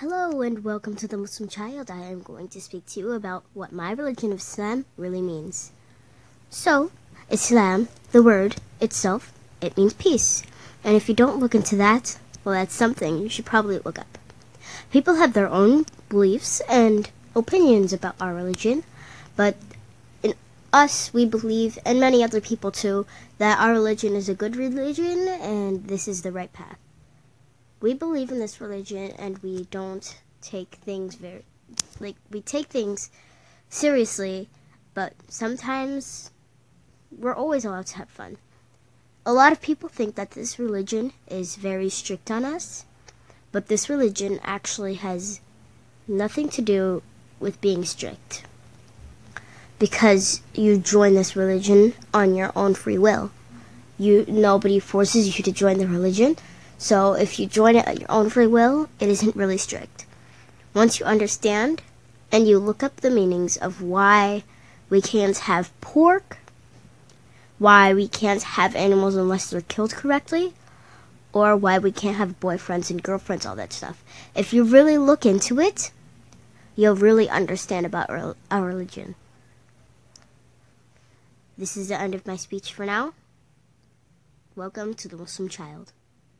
Hello and welcome to the Muslim Child. I am going to speak to you about what my religion of Islam really means. So, Islam, the word itself, it means peace. And if you don't look into that, well, that's something you should probably look up. People have their own beliefs and opinions about our religion, but in us, we believe, and many other people too, that our religion is a good religion and this is the right path we believe in this religion and we don't take things very like we take things seriously but sometimes we're always allowed to have fun. A lot of people think that this religion is very strict on us but this religion actually has nothing to do with being strict. Because you join this religion on your own free will. You nobody forces you to join the religion so if you join it at your own free will, it isn't really strict. Once you understand and you look up the meanings of why we can't have pork, why we can't have animals unless they're killed correctly, or why we can't have boyfriends and girlfriends, all that stuff. If you really look into it, you'll really understand about our religion. This is the end of my speech for now. Welcome to the Muslim Child.